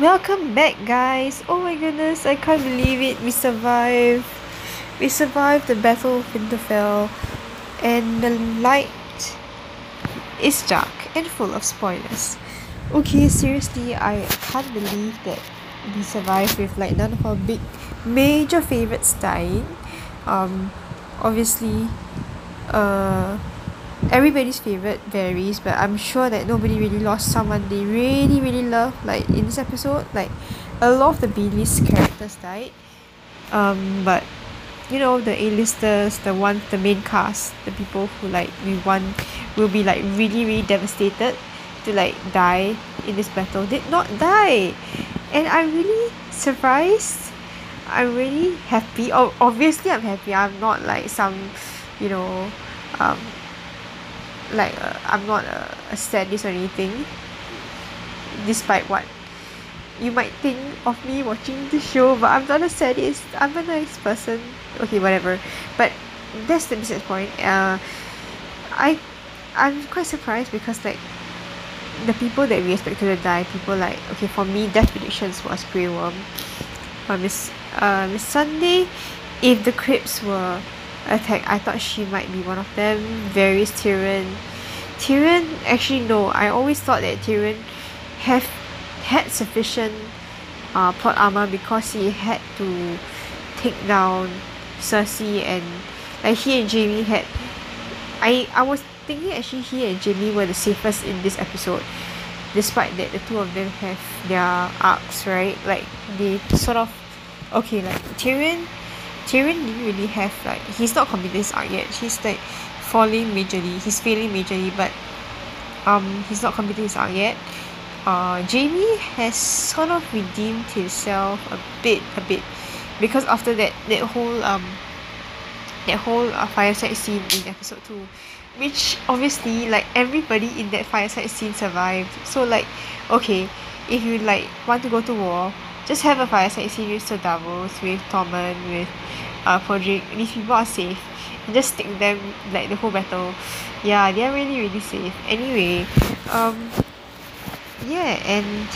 Welcome back, guys! Oh my goodness, I can't believe it. We survived. We survived the Battle of Winterfell, and the light is dark and full of spoilers. Okay, seriously, I can't believe that we survived with like none of our big major favorites dying. Um, obviously, uh, everybody's favorite varies but I'm sure that nobody really lost someone they really really love like in this episode. Like a lot of the B-list characters died. Um but you know the A-listers the one the main cast the people who like we want will be like really really devastated to like die in this battle did not die. And I'm really surprised. I'm really happy. Obviously I'm happy. I'm not like some you know um like uh, I'm not a, a sadist or anything. Despite what you might think of me watching the show but I'm not a sadist. I'm a nice person. Okay whatever. But that's the business point. Uh I I'm quite surprised because like the people that we expected to die people like okay for me death predictions was Grey Worm uh, Miss uh Missandei if the crypts were attacked I thought she might be one of them. Varys Tyrion. Tyrion actually no. I always thought that Tyrion have had sufficient uh plot armor because he had to take down Cersei and like he and Jaime had I I was thinking actually he and Jaime were the safest in this episode despite that the two of them have their arcs right? Like they sort of okay like Tyrion Tyrion didn't really have like he's not completed his arc yet. He's like falling majorly. He's failing majorly but um he's not completed his arc yet. Uh Jaime has sort of redeemed himself a bit a bit because after that that whole um that whole uh, fireside scene in episode 2 which obviously like everybody in that fireside scene survived. So like okay if you like want to go to war just have a fireside with Ser Davos with Tormund with uh Podrick these people are safe and just stick them like the whole battle. Yeah they are really really safe. Anyway um yeah and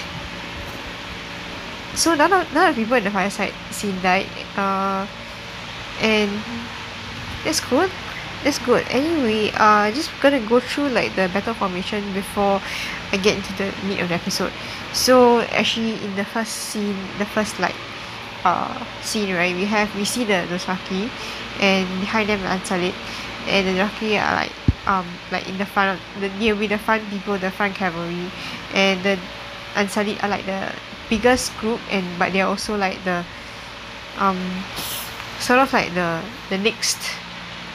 so none of none of the people in the fireside scene died uh and that's good. That's good. Anyway uh just gonna go through like the battle formation before I get into the meat of the episode so actually in the first scene the first like uh scene right we have we see the Dothraki and behind them the Unsullied and the Dothraki are like um like in the front of the near with the front people the front cavalry and the Unsullied are like the biggest group and but they're also like the um sort of like the the next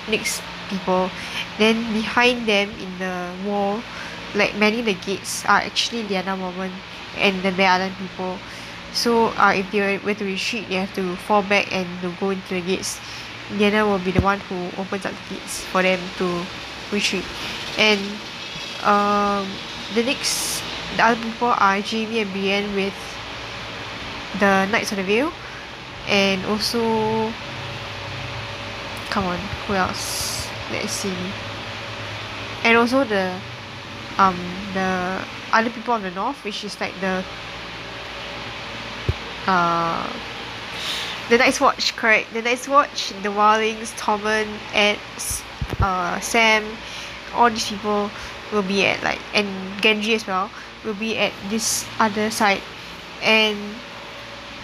next people. Then behind them in the wall like many the gates are actually Lyanna Mormont and the Bear Island people. So uh if they were to retreat they have to fall back and to go into the gates. Lyanna will be the one who opens up the gates for them to retreat. And um the next the other people are Jaime and Brienne with the Knights of the Vale and also come on who else? Let's see. And also the um the other people on the north which is like the uh the Night's Watch correct? The Night's Watch the Wildlings Tormund Edd uh Sam all these people will be at like and Gendry as well will be at this other side. And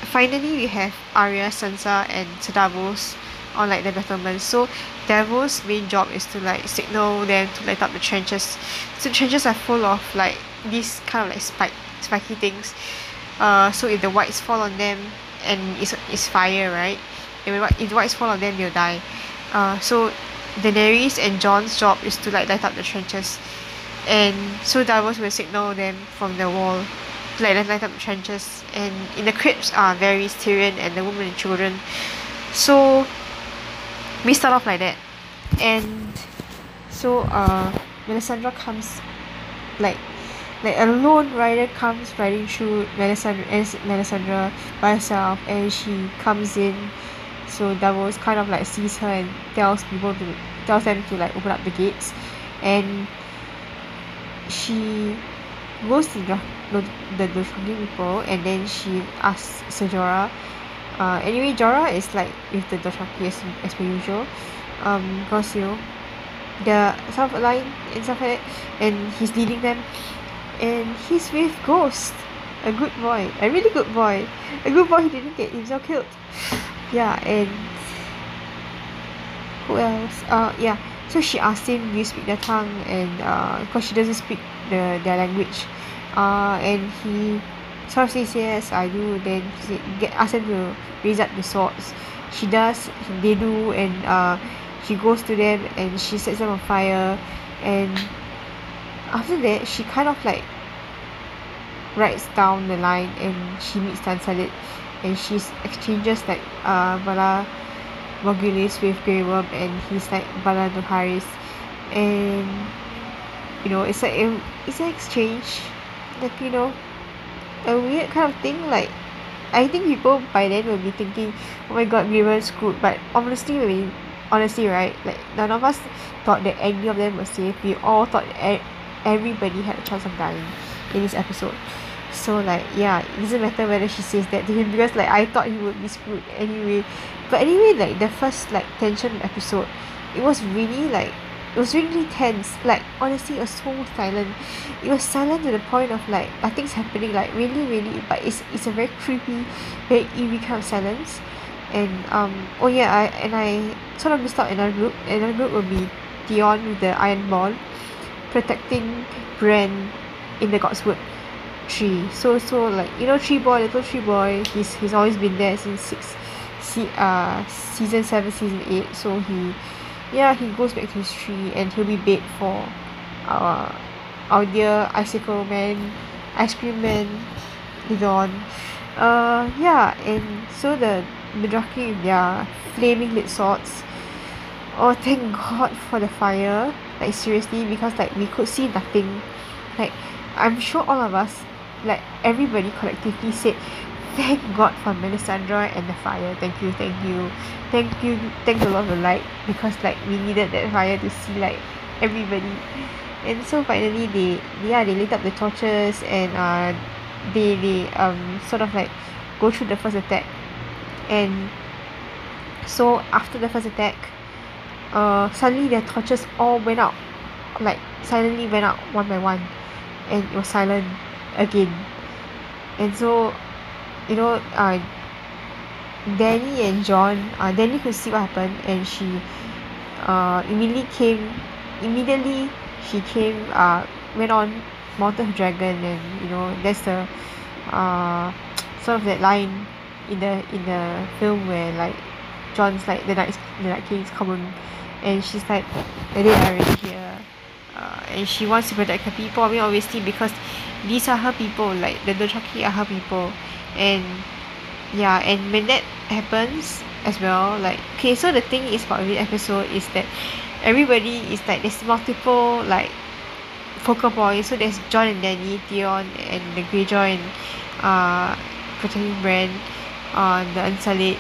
finally we have Arya Sansa and Davos on like the battlements. So Davos main job is to like signal them to light up the trenches. So trenches are full of like this kind of like spike spiky things. Uh so if the whites fall on them and it's it's fire right? If if the whites fall on them they'll die. Uh so Daenerys and Jon's job is to like light up the trenches. And so Davos will signal them from the wall to like light up the trenches. And in the crypts are Varys Tyrion and the women and children. So we start off like that. And so uh Melisandre comes like like a lone rider comes riding through Melisandre by herself and she comes in. So Davos kind of like sees her and tells people to tells them to like open up the gates. And she goes to the the the Dothraki people and then she asks Ser Jorah. Uh anyway Jorah is like with the Dothraki as, as per usual. Um because you know the South Line and stuff like that and he's leading them and he's with Ghost a good boy a really good boy. A good boy who didn't get himself killed. Yeah and who else? Uh yeah. So she asked him do you speak their tongue? And uh because she doesn't speak the their language. Uh and he sort of says yes I do. Then she get ask them to raise up the swords. She does they do and uh she goes to them and she sets them on fire. And after that she kind of like writes down the line and she meets tan Unsullied and she's exchanges like uh Valar Morghulis with Grey Worm and he's like Valar Dohaeris and you know it's like a, it's an exchange like you know a weird kind of thing like I think people by then will be thinking oh my god we were screwed but honestly we honestly right like none of us thought that any of them were safe. We all thought everybody had a chance of dying in this episode. So like yeah it doesn't matter whether she says that to him because like I thought he would be screwed anyway. But anyway like the first like tension episode it was really like it was really tense. Like honestly it was so silent. It was silent to the point of like nothing's happening like really really but it's it's a very creepy very eerie kind of silence. And um oh yeah I and I sort of missed out another group another group will be Theon with the Ironborn protecting Bran in the Godswood tree so so like you know tree boy little tree boy he's he's always been there since six se~ uh season seven season eight. So he yeah he goes back to his tree and he'll be bait for our our dear icicle man ice cream man Lidon uh yeah and so the Dothraki with their flaming lit swords. Oh thank god for the fire like seriously because like we could see nothing. Like I'm sure all of us like everybody collectively said thank god for Melisandre and the fire. Thank you thank you. Thank you thank the lord the light because like we needed that fire to see like everybody. And so finally they yeah they lit up the torches and uh they they um sort of like go through the first attack. And so after the first attack uh suddenly their torches all went out like silently went out one by one and it was silent again. And so you know uh Dany and Jon uh Dany could see what happened and she uh immediately came immediately she came uh went on mounted her dragon and you know that's the uh sort of that line in the in the film where like Jon's like the night the night king is coming and she's like the dead are already here uh and she wants to protect her people. I mean obviously because these are her people like the Dothraki are her people. And yeah and when that happens as well like okay so the thing is about this episode is that everybody is like there's multiple like focal points. So there's Jon and Dany Theon and the Greyjoy and uh protecting Bran uh the Unsullied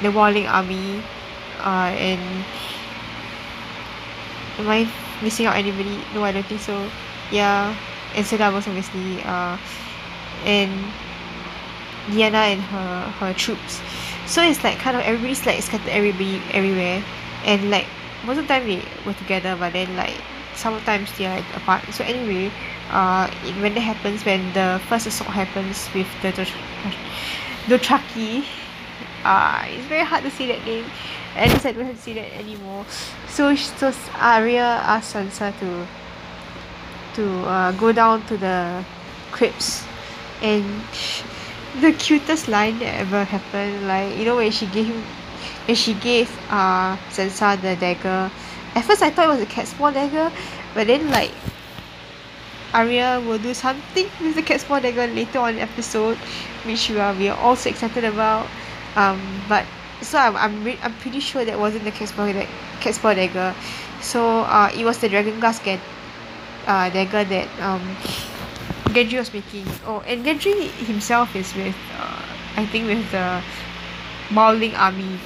the Wildling army uh and am I missing out anybody? No I don't think so. Yeah and Ser Davos obviously uh and Lyanna and her her troops. So it's like kind of everybody's like scattered everybody everywhere. And like most of the time they were together but then like sometimes they are like apart. So anyway uh it, when that happens when the first assault happens with the Dothraki uh it's very hard to say that name at least I don't have to say that anymore. So so Arya asked Sansa to to uh, go down to the crypts. And the cutest line that ever happened like you know when she gave when she gave uh Sansa the dagger. At first I thought it was a catspaw dagger but then like Arya will do something with the catspaw dagger later on the episode which we are we are all so excited about um but so I'm I'm re- I'm pretty sure that wasn't the catspaw da- catspaw dagger. So uh it was the dragon glass ga- uh dagger that um Gendry was making. Oh and Gendry himself is with uh I think with the Wildling army.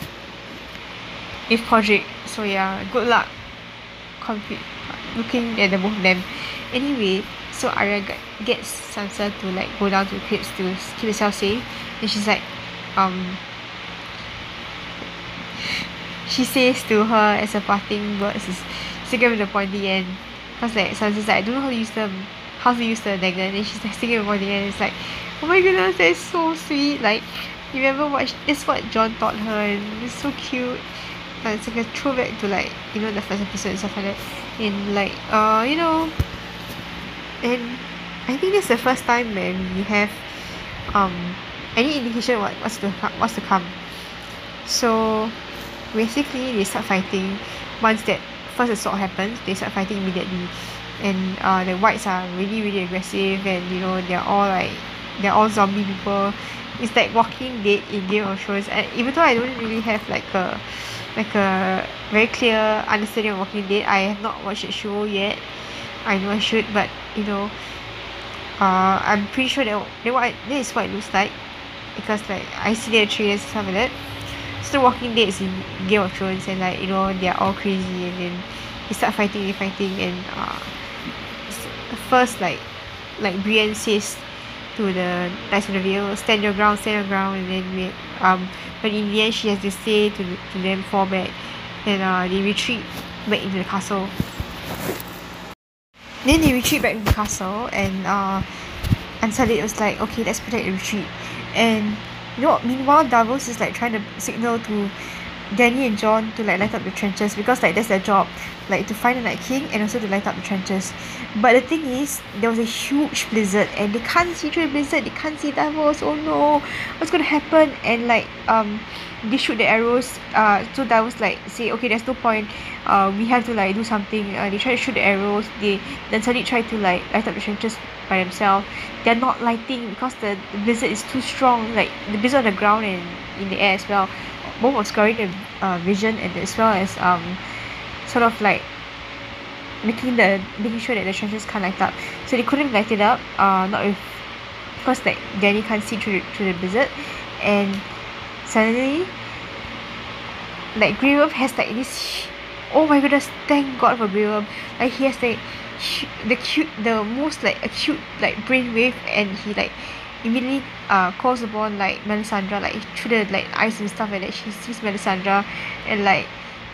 With Podrick so yeah good luck complete looking at the both of them. Anyway so Arya get, gets Sansa to like go down to the crypts to keep herself safe. And she's like um she says to her as a parting words is sticking with the pointy end. Cause like Sansa's like I don't know how to use them how to use the dagger. And then she's like sticking with the pointy end. It's like oh my goodness that is so sweet. Like you ever watched this what Jon taught her and it's so cute. Uh, it's like a throwback to like you know the first episode and stuff like that. And like uh you know and I think this is the first time when we have um any indication what what's to what's to come. So basically they start fighting. Once that first assault happens they start fighting immediately. And uh the whites are really really aggressive and you know they're all like they're all zombie people. It's like walking dead in game of thrones and even though I don't really have like a like a very clear understanding of walking dead I have not watched the show yet. I know I should but you know uh I'm pretty sure that that what is what it looks like. Because like I see the trailers and stuff like that so walking dead is in game of thrones and like you know they're all crazy and then they start fighting and fighting and uh first like like Brienne says to the Knights of the Vale stand your ground stand your ground and then um but in the end she has to say to, to them fall back and uh they retreat back into the castle. Then they retreat back into the castle and uh it was like okay let's protect the retreat and you know meanwhile Davos is like trying to signal to Dany and Jon to like light up the trenches because like that's their job like to find the Night King and also to light up the trenches. But the thing is there was a huge blizzard and they can't see through the blizzard they can't see Davos oh no what's gonna happen? And like um they shoot the arrows uh so Davos like say okay there's no point uh we have to like do something. Uh, they try to shoot the arrows they then suddenly try to like light up the trenches by themselves. They're not lighting because the, the blizzard is too strong like the blizzard on the ground and in the air as well both obscuring the uh, vision and as well as um sort of like making the making sure that the trenches can't light up. So they couldn't light it up uh not with because like Dany can't see through the, through the blizzard. And suddenly like Grey Worm has like this oh my goodness thank god for Grey Worm. Like he has like the cute the most like acute like brainwave and he like immediately uh calls upon like Melisandre like through the like eyes and stuff like that she sees Melisandre and like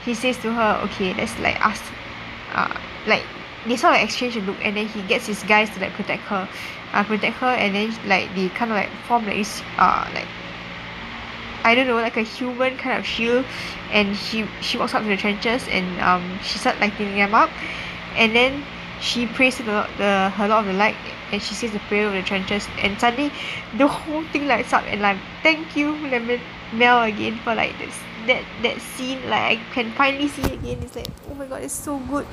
he says to her okay let's like ask uh like they sort of exchange a look and then he gets his guys to like protect her uh protect her and then like they kind of like form like this uh like I don't know like a human kind of shield and she she walks up to the trenches and um she starts lighting them up and then she prays to the, the her Lord of the Light and she says the prayer of the trenches and suddenly the whole thing lights up and like thank you Lemon Mel again for like this that that scene like I can finally see again. It's like oh my god it's so good.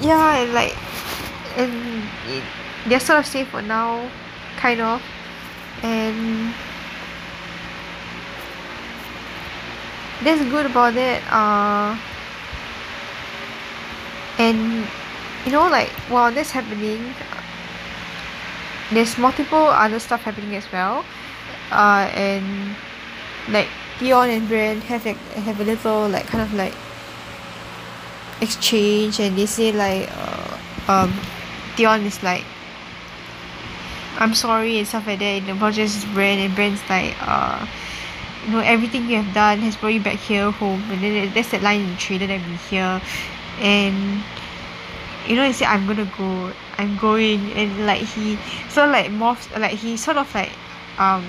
Yeah and like and it, they're sort of safe for now kind of and that's good about it uh and you know like while that's happening there's multiple other stuff happening as well uh and like Theon and Bran have like have a little like kind of like exchange and they say like uh, um Theon is like I'm sorry and stuff like that and apologizes to Bran and Bran's like uh you know everything you have done has brought you back here home and then that's that line in the trailer that we hear and you know he say I'm gonna go I'm going and like he so like morphs like he sort of like um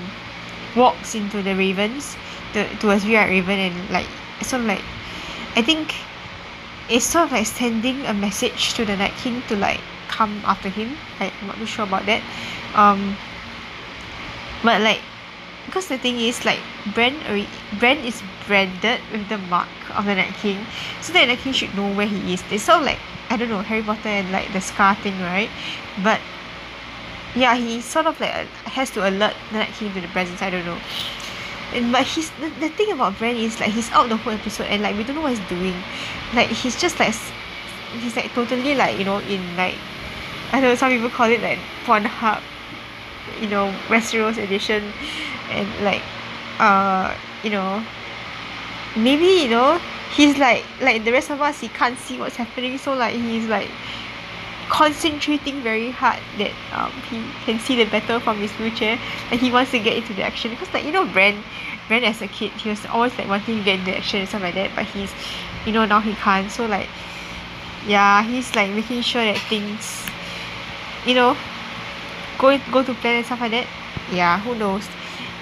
walks into the ravens to towards Red Raven and like of like I think it's sort of like sending a message to the Night King to like come after him. I, I'm not too sure about that. Um but like because the thing is like Bran Bran is branded with the mark of the Night King so the Night King should know where he is. It's sort of like I don't know Harry Potter and like the scar thing right? But yeah he sort of like has to alert Night King to the presence I don't know. And but he's the, the thing about Bran is like he's out the whole episode and like we don't know what he's doing. Like he's just like he's like totally like you know in like I know some people call it like Pornhub you know Westeros edition. And like uh you know maybe you know he's like like the rest of us he can't see what's happening. So like he's like concentrating very hard that um he can see the battle from his wheelchair and he wants to get into the action. Because like you know Bran Bran as a kid he was always like wanting to get into action and stuff like that but he's you know now he can't. So like yeah he's like making sure that things you know go go to plan and stuff like that. Yeah who knows?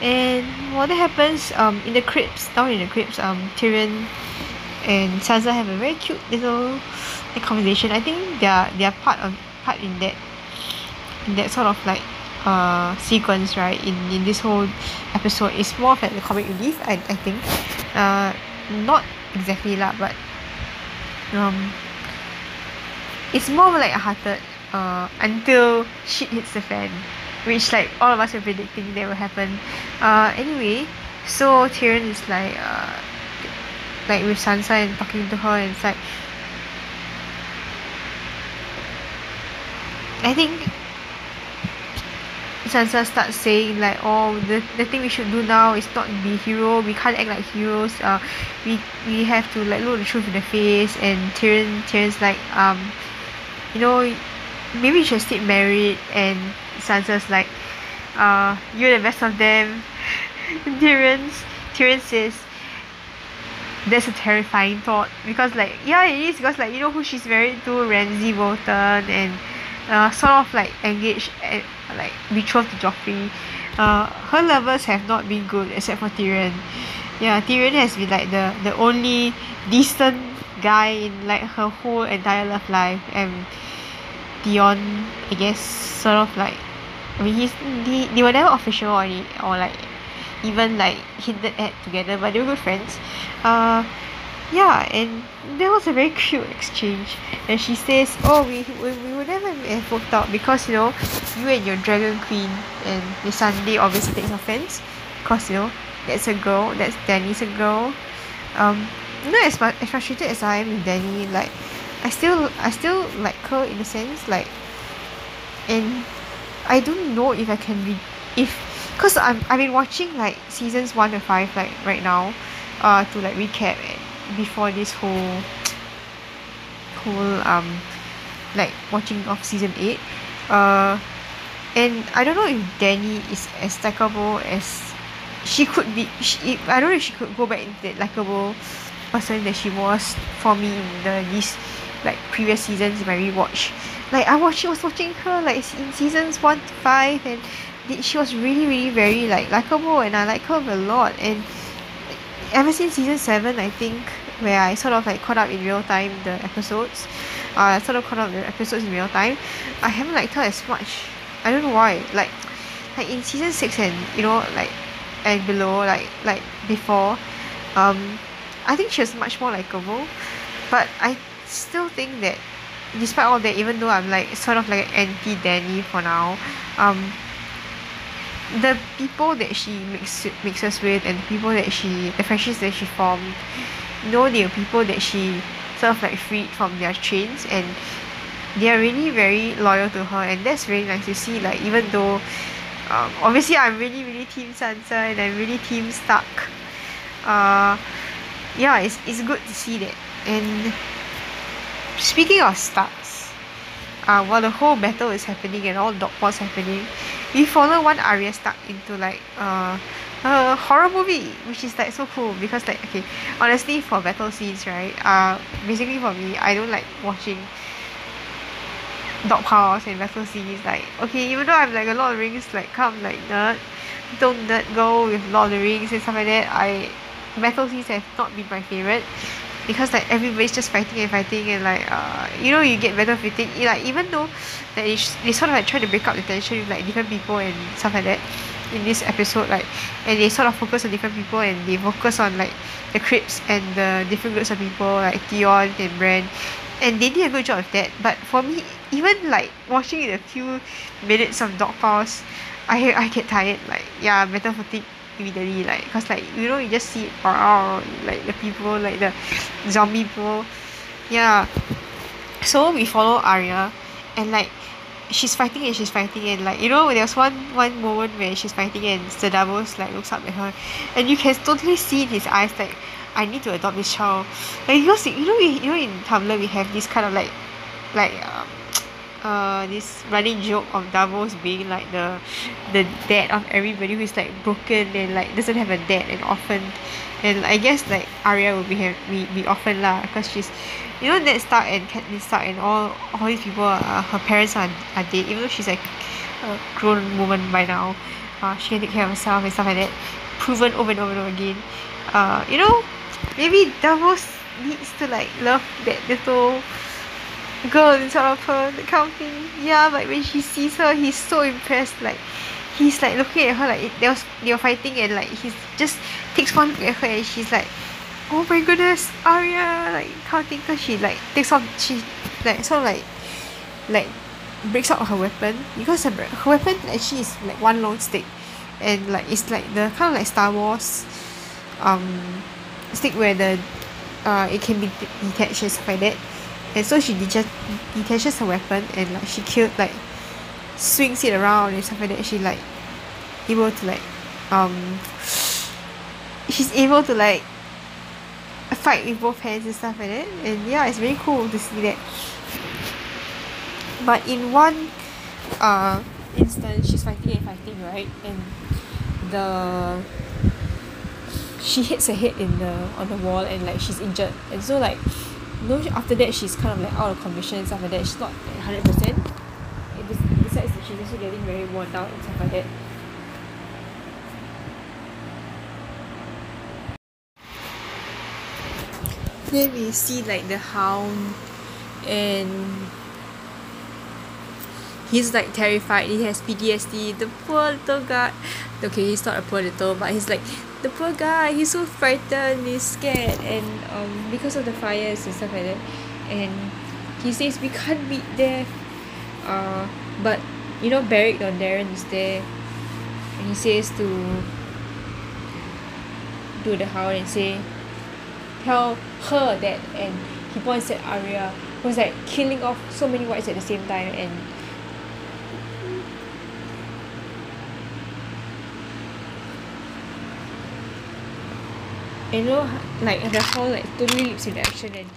And what happens um in the crypts down in the crypts um Tyrion and Sansa have a very cute little conversation. I think they're they're part of part in that in that sort of like uh sequence right in in this whole episode. Is more of like the comic relief I, I think. Uh not exactly lah but um it's more like a hearted uh until shit hits the fan which like all of us were predicting that will happen. Uh anyway so Tyrion is like uh like with Sansa and talking to her and it's like I think Sansa starts saying like oh the, the thing we should do now is not be hero. We can't act like heroes. Uh we we have to like look the truth in the face. And Tyrion Tyrion's like um you know maybe you should stay married and Sansa's like uh you're the best of them. Tyrion's Tyrion says that's a terrifying thought because like yeah it is because like you know who she's married to Ramsay Bolton and uh, sort of like engaged and like betrothed to Joffrey. Uh, her lovers have not been good except for Tyrion. Yeah Tyrion has been like the the only decent guy in like her whole entire love life and Theon I guess sort of like I mean he's they, they were never official or, or like even like hinted at together but they were good friends. Uh yeah and that was a very cute exchange. And she says oh we, we, we would never have worked out because you know you and your dragon queen and your Sunday obviously takes offense. Because you know that's a girl that's Dany's a girl. Um know as, as frustrated as I am with Dany like I still I still like her in a sense like and I don't know if I can be if cause I'm I've been watching like seasons one to five like right now uh to like recap before this whole whole um like watching of season eight. Uh and I don't know if Dany is as likable as she could be she, I don't know if she could go back into that likable person that she was for me in the this like previous seasons in my rewatch like I watch I was watching her like in seasons one to five and she was really really very like likable and I like her a lot. And ever since season seven I think where I sort of like caught up in real time the episodes uh sort of caught up the episodes in real time I haven't liked her as much. I don't know why. Like like in season six and you know like and below like like before um I think she was much more likable. But I still think that despite all that even though I'm like sort of like an anti Dany for now um the people that she mix mixes with and the people that she the friendships that she formed know they are people that she sort of like freed from their chains and they are really very loyal to her and that's really nice to see like even though um, obviously I'm really really team Sansa and I'm really team Stark uh yeah it's, it's good to see that. And speaking of Starks uh, while the whole battle is happening and all dog paws happening we follow one Arya Stark into like a horror movie which is like so cool because like okay honestly for battle scenes right uh basically for me I don't like watching dog paws and battle scenes like okay even though I'm like a Lord of the Rings like come like nerd don't nerd go with Lord of the Rings and stuff like that I battle scenes have not been my favorite because like everybody's just fighting and fighting and like uh you know you get better fitting like even though that they, they sort of like try to break up the tension with like different people and stuff like that in this episode like and they sort of focus on different people and they focus on like the crypts and the different groups of people like Theon and Bran. And they did a good job of that. But for me even like watching it a few minutes of dog paws I I get tired. Like yeah mental fatigue immediately like cause like you know you just see like the people like the zombie people. Yeah. So we follow Arya and like she's fighting and she's fighting and like you know there was one one moment where she's fighting and Davos like looks up at her and you can totally see in his eyes like I need to adopt this child. Like because you know you know in Tumblr we have this kind of like like um uh this running joke of Davos being like the the dad of everybody who's like broken and like doesn't have a dad and orphan and I guess like Arya will be have be, be orphan lah cause she's you know Ned Stark and Catelyn Stark and all all these people uh, her parents are, are dead even though she's like a grown woman by now. Uh, she can take care of herself and stuff like that proven over and over and over again. Uh you know maybe Davos needs to like love that little girl in front of her that kind of thing. Yeah but when he sees her he's so impressed like he's like looking at her like they was they were fighting and like he's just takes one look at her and she's like oh my goodness Arya like kind of thing cause she like takes off she like sort of like like breaks out her weapon. Because her, her weapon actually is like one long stick and like it's like the kind of like Star Wars um stick where the uh it can be detached and stuff like that and so she deta~ detaches her weapon and like she killed like swings it around and stuff like that. She like able to like um she's able to like fight with both hands and stuff like that. And yeah it's very cool to see that. But in one uh instance she's fighting and fighting right? And the she hits her head in the on the wall and like she's injured. And so like know after that she's kind of like out of commission and stuff like that. She's not hundred percent. Besides she's also getting very worn down and stuff like that. Then we see like the hound and he's like terrified. He has P_T_S_D the poor little guy okay he's not a little but he's like the poor guy he's so frightened he's scared and um because of the fires and stuff like that. And he says we can't beat death uh but you know Beric Dondarrion is there. And he says to to the hound and say tell her that and he points at Arya who's like killing off so many whites at the same time and you know like the hound like totally leaps into action and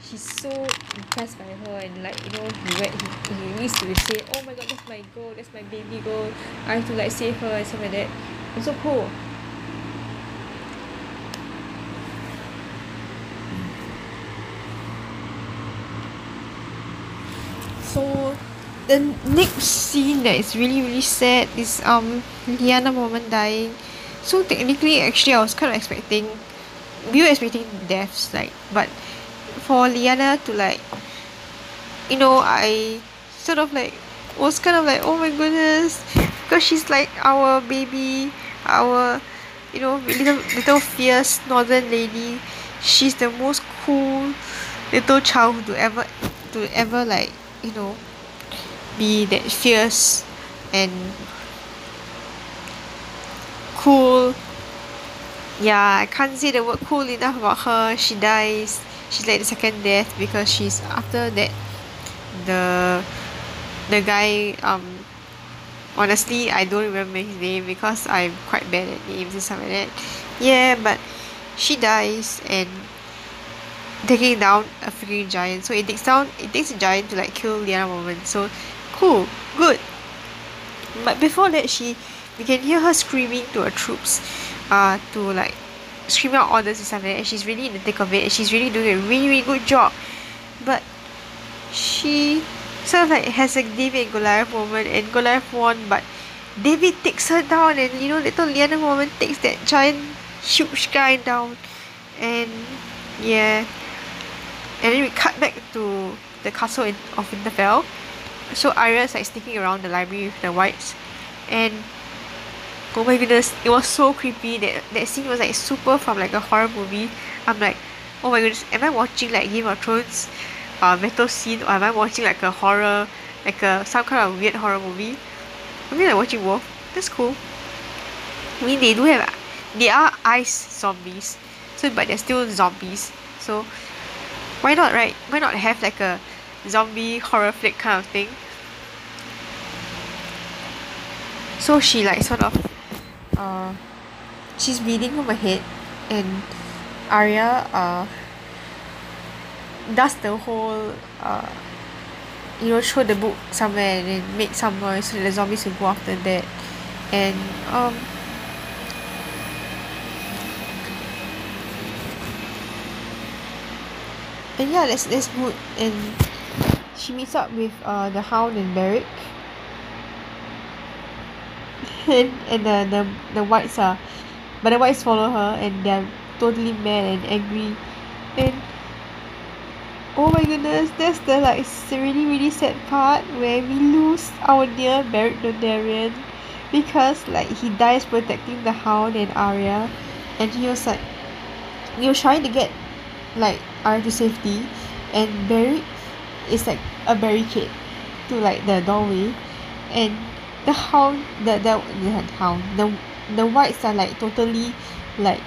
he's so impressed by her and like you know he went he, he needs to say oh my god that's my girl that's my baby girl I have to like save her and stuff like that. It's so cool. So the next scene that is really really sad is um Lyanna Mormont dying. So technically actually I was kind of expecting we were expecting deaths like but for Lyanna to like you know I sort of like was kind of like oh my goodness because she's like our baby our you know little little fierce northern lady. She's the most cool little child to ever to ever like you know be that fierce and cool yeah I can't say the word cool enough about her. She dies. She's like the second death because she's after that. The the guy um honestly I don't remember his name because I'm quite bad at names and stuff like that. Yeah but she dies and taking down a freaking giant. So it takes down it takes a giant to like kill Lyanna Mormont so cool good. But before that she we can hear her screaming to her troops uh to like scream out orders and stuff like that and she's really in the thick of it and she's really doing a really really good job. But she sort of like has a David and Goliath moment and Goliath won but David takes her down and you know little Lyanna woman takes that giant huge guy down. And yeah. And then we cut back to the castle in, of Winterfell. So Arya's like sneaking around the library with the whites and oh my goodness it was so creepy that that scene was like super from like a horror movie. I'm like oh my goodness am I watching like Game of Thrones uh metal scene or am I watching like a horror like a some kind of weird horror movie? I mean like watching Wolf that's cool. I mean they do have they are ice zombies so but they're still zombies. So why not right? Why not have like a zombie horror flick kind of thing? So she like sort of uh she's bleeding from her head and Arya uh does the whole uh you know throw the book somewhere and then make some noise so the zombies will go after that. And um and yeah that's that's good. And she meets up with uh the hound and Beric and and the the the whites are but the whites follow her and they're totally mad and angry. And oh my goodness that's the like really really sad part where we lose our dear Beric Dondarrion because like he dies protecting the hound and Arya. And he was like was trying to get like Arya to safety. And Beric is like a barricade to like the doorway. And the hound the the the hound the the whites are like totally like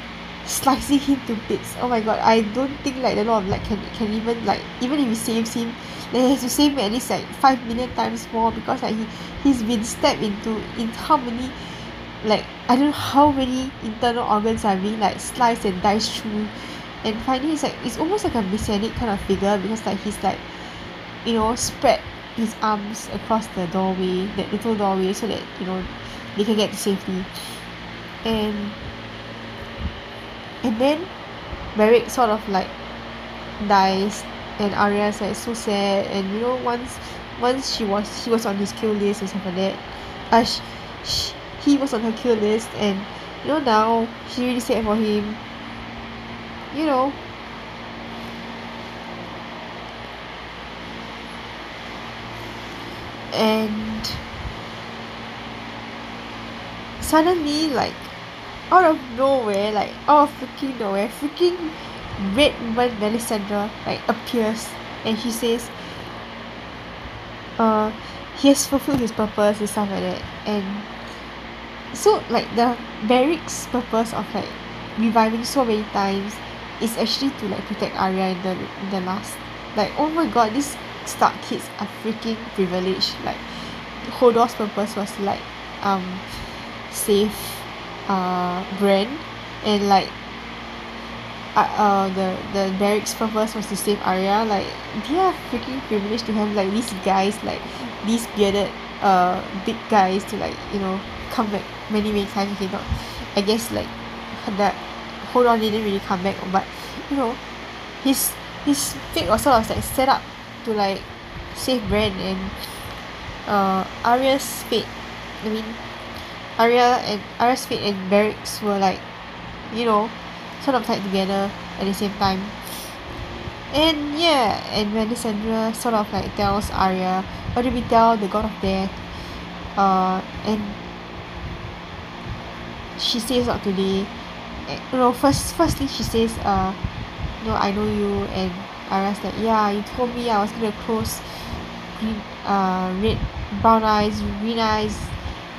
slicing him to bits. Oh my god I don't think like the Lord of Light can can even like even if he saves him then he has to save him at least like five million times more because like he he's been stabbed into in how many like I don't know how many internal organs are being like sliced and diced through. And finally it's like it's almost like a messianic kind of figure because like he's like you know spread his arms across the doorway that little doorway so that you know they can get to safety and and then Beric sort of like dies and Arya's like so sad and you know once once she was he was on his kill list and stuff like that uh sh- sh- he was on her kill list and you know now she really sad for him. You know and suddenly like out of nowhere like out of freaking nowhere freaking red woman Melisandre like appears and she says uh he has fulfilled his purpose and stuff like that. And so like the Beric's purpose of like reviving so many times is actually to like protect Arya in the in the last like oh my god these Stark kids are freaking privileged. Like Hodor's purpose was like um save uh Bran and like uh, uh the the Beric's purpose was to save Arya. Like they are freaking privileged to have like these guys like these bearded uh big guys to like you know come back many many times. Okay not I guess like that Hodor didn't really come back. But you know his his fate was sort of like set up to like save Bran and uh Arya's fate I mean Arya and Arya's fate and Beric's were like you know sort of tied together at the same time. And yeah and when Melisandre sort of like tells Arya what did we tell the god of death? Uh and she says not today you know first first thing she says uh no I know you and Arya's like yeah you told me I was gonna close green uh red brown eyes green eyes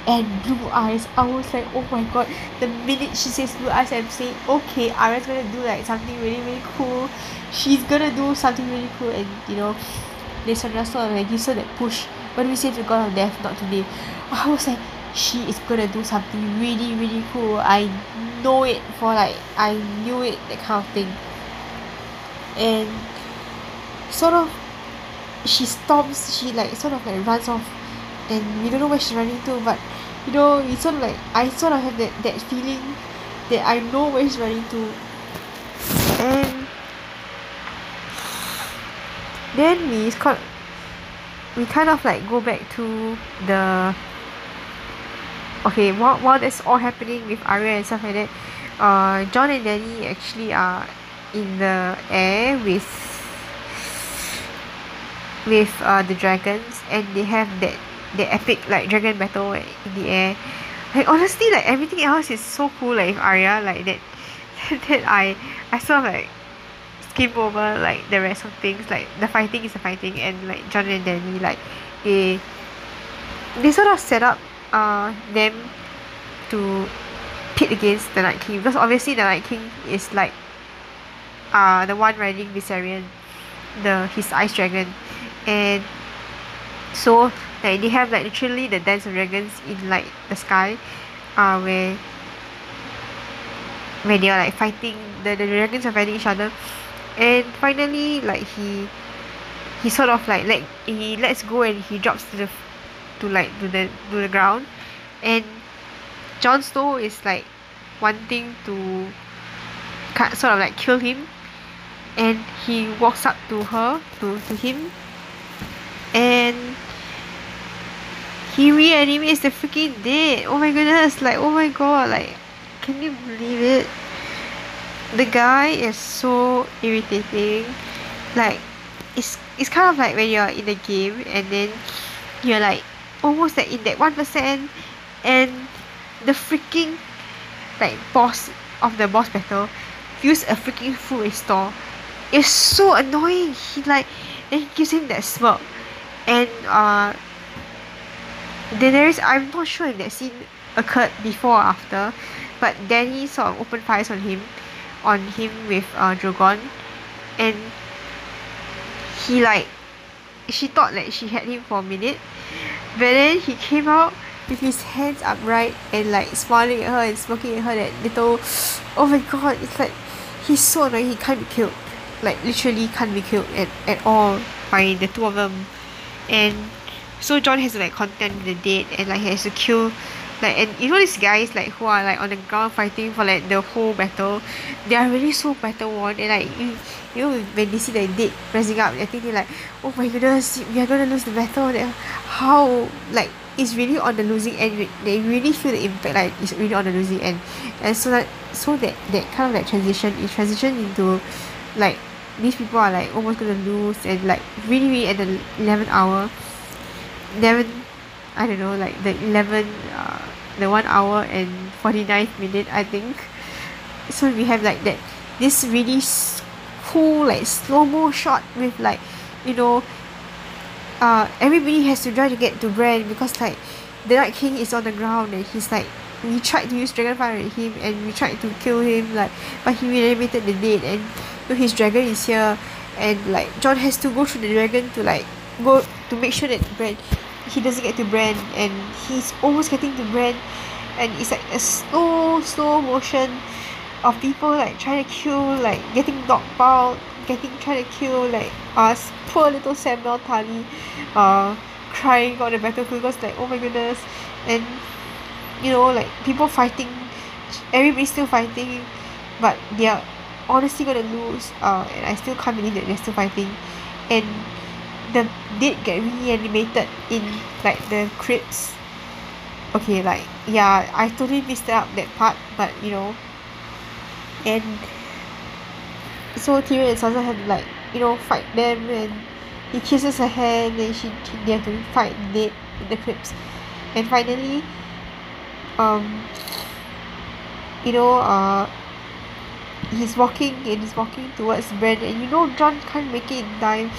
and blue eyes. I was like oh my god. The minute she says blue eyes I'm saying okay Arya's gonna do like something really really cool. She's gonna do something really cool and you know Melisandre sort of like gives her that push. When we say to god of death? Not today. I was like she is gonna do something really really cool. I know it for like I knew it that kind of thing. And sort of she storms she like sort of like runs off. And we don't know where she's running to but you know it's sort of like I sort of have that that feeling that I know where she's running to. And then we kind we kind of like go back to the okay while while that's all happening with Arya and stuff like that uh Jon and Dany actually are in the air with with uh the dragons and they have that that epic like dragon battle in the air. Like honestly like everything else is so cool like with Arya like that that I I sort of like skip over like the rest of things. Like the fighting is the fighting and like Jon and Dany like they they sort of set up uh them to pit against the Night King because obviously the Night King is like uh the one riding Viserion the his ice dragon and so like they have like literally the dance of dragons in like the sky uh where where they are like fighting the, the dragons are fighting each other. And finally like he he sort of like let he lets go and he drops to the to like to the to the ground. And Jon Snow is like wanting to sort of like kill him. And he walks up to her to, to him and he reanimates the freaking dead. Oh my goodness like oh my god like can you believe it? The guy is so irritating. Like it's it's kind of like when you're in the game and then you're like almost like in that one percent and the freaking like boss of the boss battle use a freaking full restore. It's so annoying. He like then he gives him that smirk and uh Daenerys I'm not sure if that scene occurred before or after but Dany sort of opened fires on him on him with uh Drogon. And he like she thought that she had him for a minute. But then he came out with his hands upright and like smiling at her and smirking at her that little oh my god it's like he's so annoying he can't be killed. Like literally can't be killed at, at all by the two of them and so Jon has to like contend with the dead and like he has to kill like and you know these guys like who are like on the ground fighting for like the whole battle? They are really so battle worn and like you, you know when they see the dead rising up I think they're like oh my goodness we are gonna lose the battle. And how? Like it's really on the losing end they really feel the impact like it's really on the losing end. And so that so that that kind of like transition it transition into like these people are like almost gonna lose and like really really at the 11th hour. 11 I don't know like the 11 uh, the 1 hour and 49th minute I think. So we have like that this really cool like slow mo shot with like you know uh everybody has to try to get to Bran because like the Night King is on the ground and he's like we tried to use dragon fire at him and we tried to kill him like but he reanimated the dead and know, his dragon is here and like Jon has to go through the dragon to like go to make sure that Bran he doesn't get to Bran and he's almost getting to Bran and it's like a slow slow motion of people like trying to kill like getting knocked out getting trying to kill like us. Poor little Samwell Tarly uh crying on the battlefield because like oh my goodness. And you know like people fighting everybody's still fighting but they're honestly gonna lose uh and I still can't believe that they're still fighting. And the dead get reanimated in like the crypts. Okay like yeah I totally missed out that part but you know. And so Tyrion and Sansa have to like you know fight them and he kisses her hand and she they have to fight dead in the crypts. And finally um you know uh he's walking and he's walking towards Bran and you know Jon can't make it in time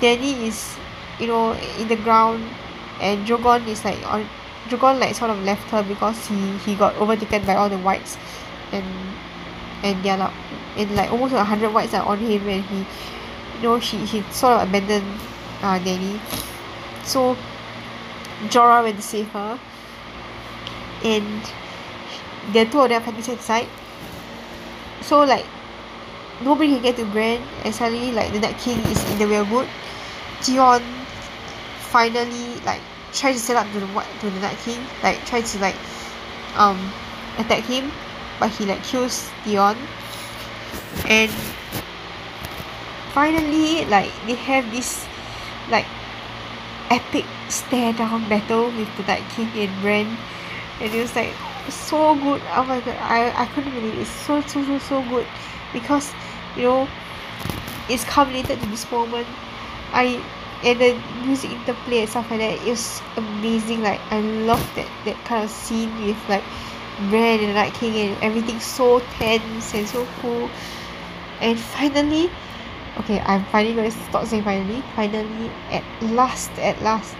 Dany is you know in the ground and Drogon is like on Drogon like sort of left her because he he got overtaken by all the whites and and they're like and like almost a hundred whites are on him and he you know he he sort of abandoned uh Dany so Jorah went to save her and the two of them fighting side to side so like nobody can get to Bran and suddenly like the Night King is in the weirwood Theon finally like tries to set up to the what to the Night King like try to like um attack him but he like kills Theon. And finally like they have this like epic stare down battle with the Night King and Bran and it was like so good. Oh my god I I couldn't believe it. it's so so so so good. Because you know it's culminated to this moment. I and the music interplay and stuff like that was amazing. Like I love that that kind of scene with like Bran and Night King and everything so tense and so cool. And finally okay I'm finally going to stop saying finally finally at last at last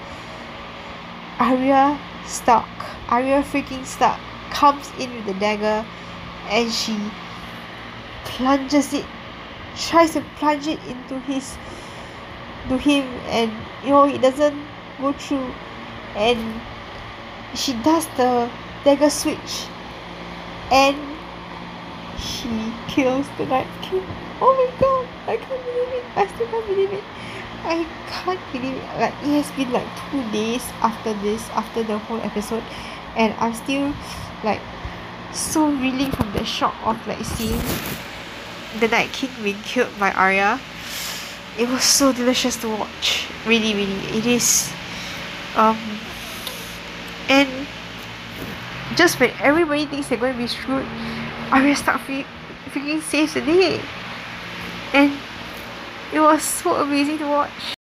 Arya Stark. Arya freaking Stark comes in with the dagger and she plunges it tries to plunge it into his to him and you know it doesn't go through. And she does the dagger switch and she kills the night king. Oh my god I can't believe it. I still can't believe it. I can't believe it. Like it has been like two days after this after the whole episode and I'm still like so reeling from the shock of like seeing the night king being killed by Arya. It was so delicious to watch. Really really. It is um and just when everybody thinks they're going to be screwed Arya Stark freaking saves the day. And it was so amazing to watch.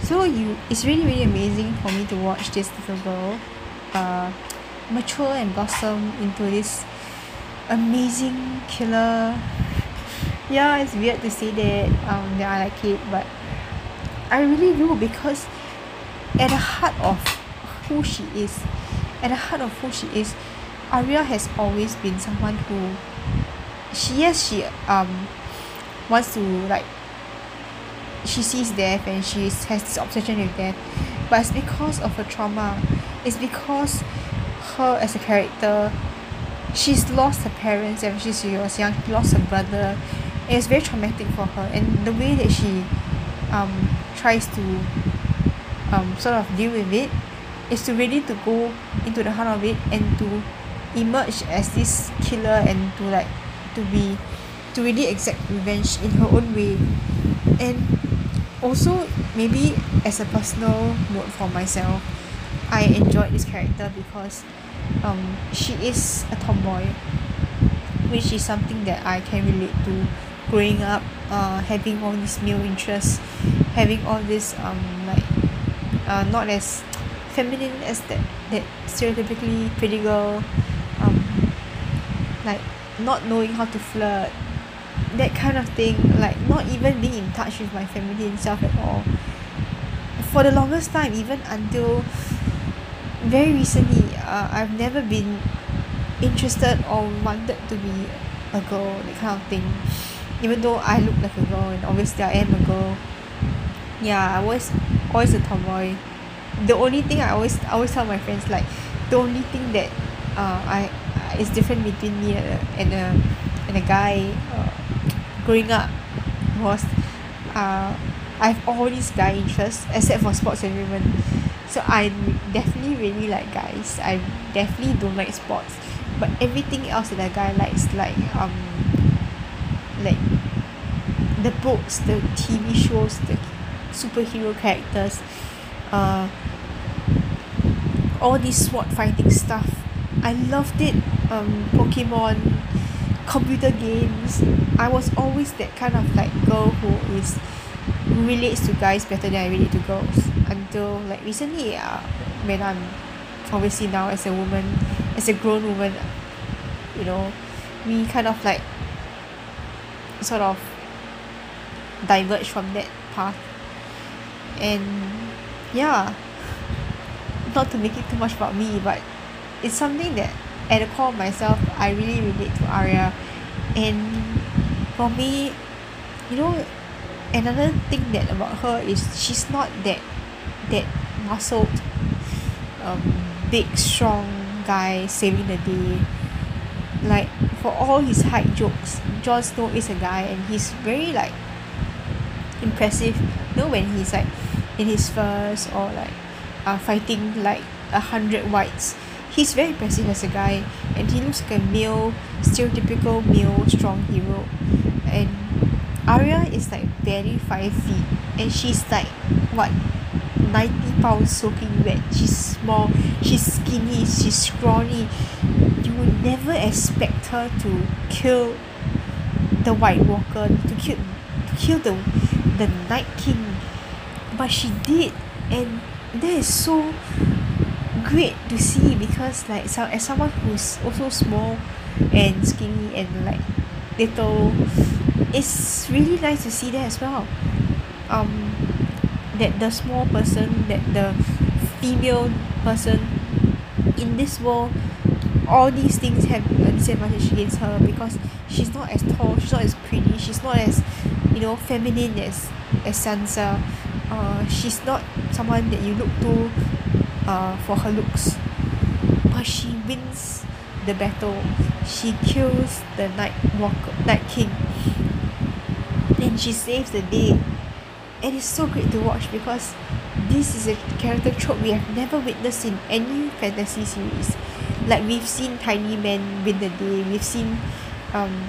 So you it's really really amazing for me to watch this little girl uh mature and blossom into this amazing killer. Yeah it's weird to say that um that I like it but I really do because at the heart of who she is at the heart of who she is Arya has always been someone who she yes she um wants to like she sees death and she has this obsession with death but it's because of her trauma. It's because her as a character. She's lost her parents ever since she was young she lost her brother. And it's very traumatic for her. And the way that she um tries to um sort of deal with it is to really to go into the heart of it and to emerge as this killer and to like to be to really exact revenge in her own way. And also maybe as a personal note for myself I enjoyed this character because um she is a tomboy which is something that I can relate to growing up uh having all these male interests having all this um like uh not as feminine as that that stereotypically pretty girl um like not knowing how to flirt that kind of thing like not even being in touch with my feminine self at all. For the longest time even until very recently uh I've never been interested or wanted to be a girl that kind of thing. Even though I look like a girl and obviously I am a girl. Yeah I was always a tomboy. The only thing I always I always tell my friends like the only thing that uh I is different between me and a and a and a guy uh growing up was uh I've all these guy interests except for sports and women so I definitely really like guys. I definitely don't like sports. But everything else that a guy likes like um like the books the T_V shows the superhero characters uh all this sword fighting stuff. I loved it um Pokemon computer games. I was always that kind of like girl who is relates to guys better than I relate to girls. Until like recently uh when I'm obviously now as a woman as a grown woman you know we kind of like sort of diverge from that path. And yeah not to make it too much about me but it's something that at the core of myself I really relate to Arya and for me you know another thing that about her is she's not that that muscled um big strong guy saving the day. Like for all his height jokes Jon Snow is a guy and he's very like impressive. You know when he's like in his first or like uh fighting like a hundred whites he's very impressive as a guy. And he looks like a male stereotypical male strong hero. And Arya is like barely five feet and she's like what ninety pounds soaking wet. She's small she's skinny she's scrawny. You would never expect her to kill the white walker to kill to kill the the night king. But she did and that is so great to see because like some as someone who's also small and skinny and like little it's really nice to see that as well. Um that the small person that the female person in this world all these things have a disadvantage against her because she's not as tall she's not as pretty she's not as you know feminine as as Sansa. Uh she's not someone that you look to uh for her looks. But she wins the battle. She kills the night walker night king and she saves the day. And it's so great to watch because this is a character trope we have never witnessed in any fantasy series. Like we've seen tiny men win the day. We've seen um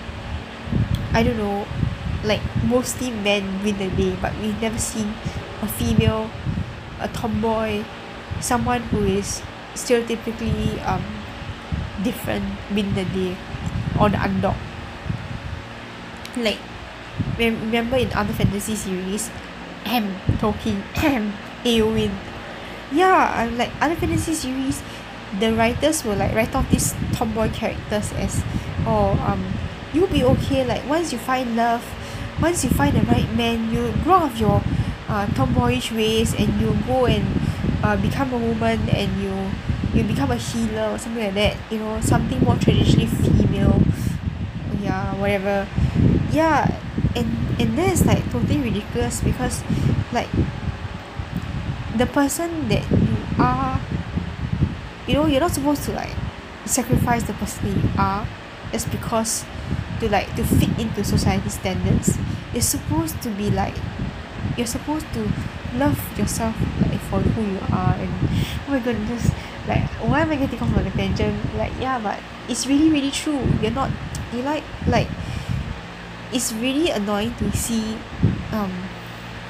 I don't know like mostly men win the day but we've never seen a female a tomboy someone who is stereotypically um different win the day or the underdog. Like remember in other fantasy series Tolkien Eowyn. Yeah I'm like other fantasy series the writers will like write off these tomboy characters as oh um you'll be okay like once you find love once you find the right man you grow out of your uh, tomboyish ways and you go and uh, become a woman and you you become a healer or something like that you know something more traditionally female. Yeah whatever. Yeah and and that is like totally ridiculous because like the person that you are you know you're not supposed to like sacrifice the person that you are just because to like to fit into society standards. You're supposed to be like you're supposed to love yourself like for who you are. And oh my goodness like why am I getting off on a tangent? Like yeah but it's really really true. You're not you like like it's really annoying to see um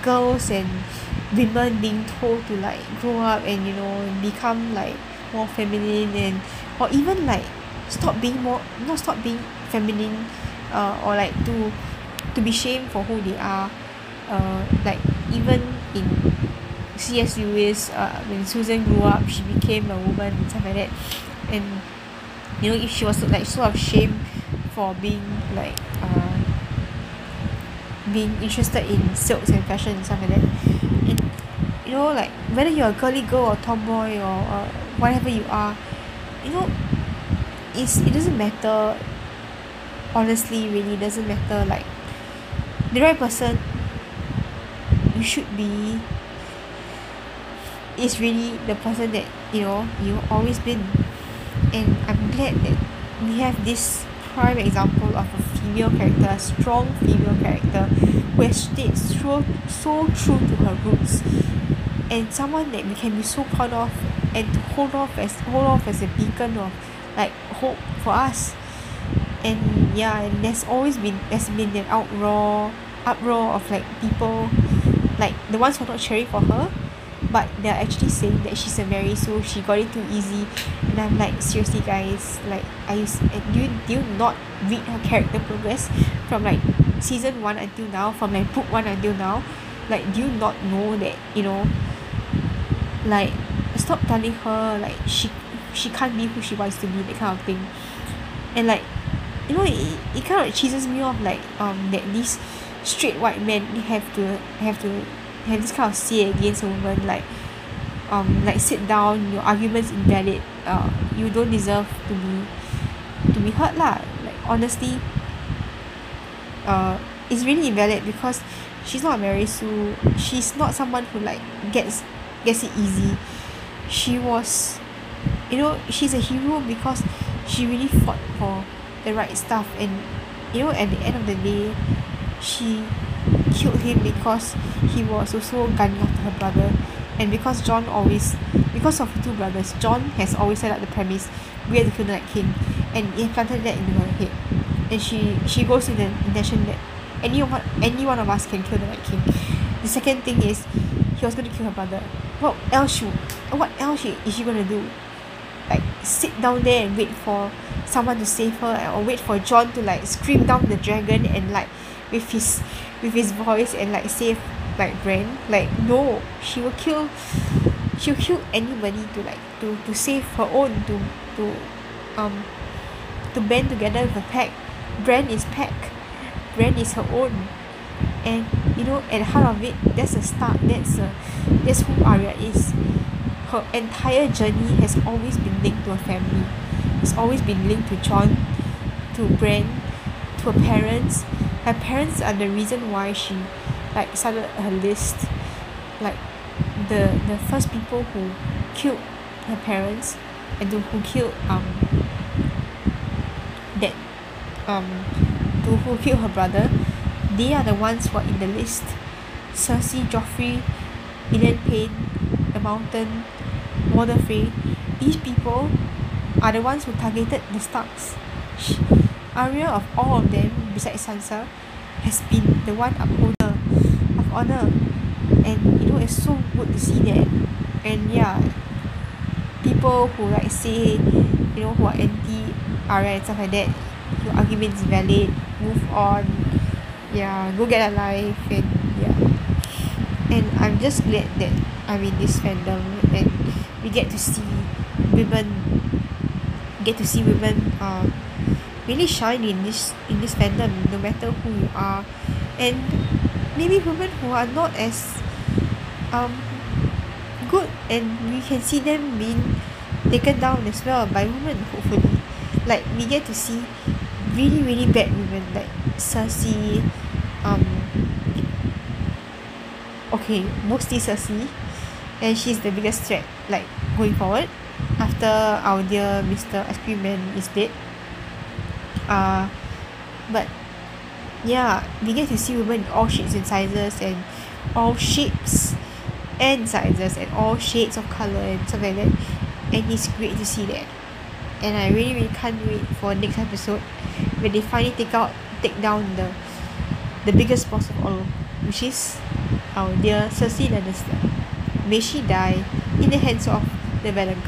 girls and women being told to like grow up and you know become like more feminine and or even like stop being more not stop being feminine uh, or like to to be shamed for who they are uh, like even in C.S. Lewis uh, when Susan grew up she became a woman and stuff like that and you know if she was like sort of shamed for being like uh, being interested in silks and fashion and stuff like that. And you know like whether you're a girly girl or tomboy or uh, whatever you are you know it's it doesn't matter honestly really doesn't matter like the right person you should be is really the person that you know you've always been. And I'm glad that we have this prime example of a female character a strong female character who has stayed so so true to her roots. And someone that we can be so proud of and hold off as hold off as a beacon of like hope for us. And yeah and there's always been there's been an outroar uproar of like people like the ones who are not cheering for her but they're actually saying that she's a Mary Sue she got it too easy. And I'm like seriously guys like are you do you do you not read her character progress from like season one until now from like book one until now? Like do you not know that you know like stop telling her like she she can't be who she wants to be that kind of thing. And like you know it, it kind of cheeses me off like um that these straight white men have to have to have this kind of say against a woman like um like sit down your argument's invalid uh you don't deserve to be to be heard lah. Like honestly uh it's really invalid because she's not Mary Sue she's not someone who like gets gets it easy. She was you know she's a hero because she really fought for the right stuff and you know at the end of the day she killed him because he was also gunning after her brother. And because Jon always because of the two brothers Jon has always set up the premise we have to kill the night king and he planted that into her head. And she she goes with the intention that any of any one of us can kill the night king. The second thing is he was going to kill her brother. What else should what else she, is she going to do? Like sit down there and wait for someone to save her or wait for Jon to like scream down the dragon and like with his with his voice and like save like Bran like no she will kill she will kill anybody to like to to save her own to to um to band together with a pack. Bran is pack. Bran is her own. And you know at the heart of it that's a start that's a that's who Arya is. Her entire journey has always been linked to her family. It's always been linked to Jon to Bran to her parents her parents are the reason why she like started her list. Like the the first people who killed her parents and to who killed um that um to who killed her brother they are the ones who are in the list. Cersei Joffrey Ilyn Payne the mountain Walder Frey these people are the ones who targeted the Starks Arya of all of them besides Sansa has been the one upholder of honour and you know it's so good to see that. And yeah people who like say you know who are anti Arya and stuff like that your argument is valid move on. Yeah go get a life and yeah. And I'm just glad that I'm in this fandom and we get to see women get to see women uh really shine in this in this fandom no matter who you are and maybe women who are not as um good and we can see them being taken down as well by women hopefully like we get to see really really bad women like Cersei um okay mostly Cersei and she's the biggest threat like going forward after our dear Mr. Ice Cream Man is dead uh but yeah we get to see women in all shapes and sizes and all shapes and sizes and all shades of colour and stuff like that. And it's great to see that. And I really really can't wait for next episode when they finally take out take down the the biggest boss of all which is our dear Cersei Lannister. May she die in the hands of the Valon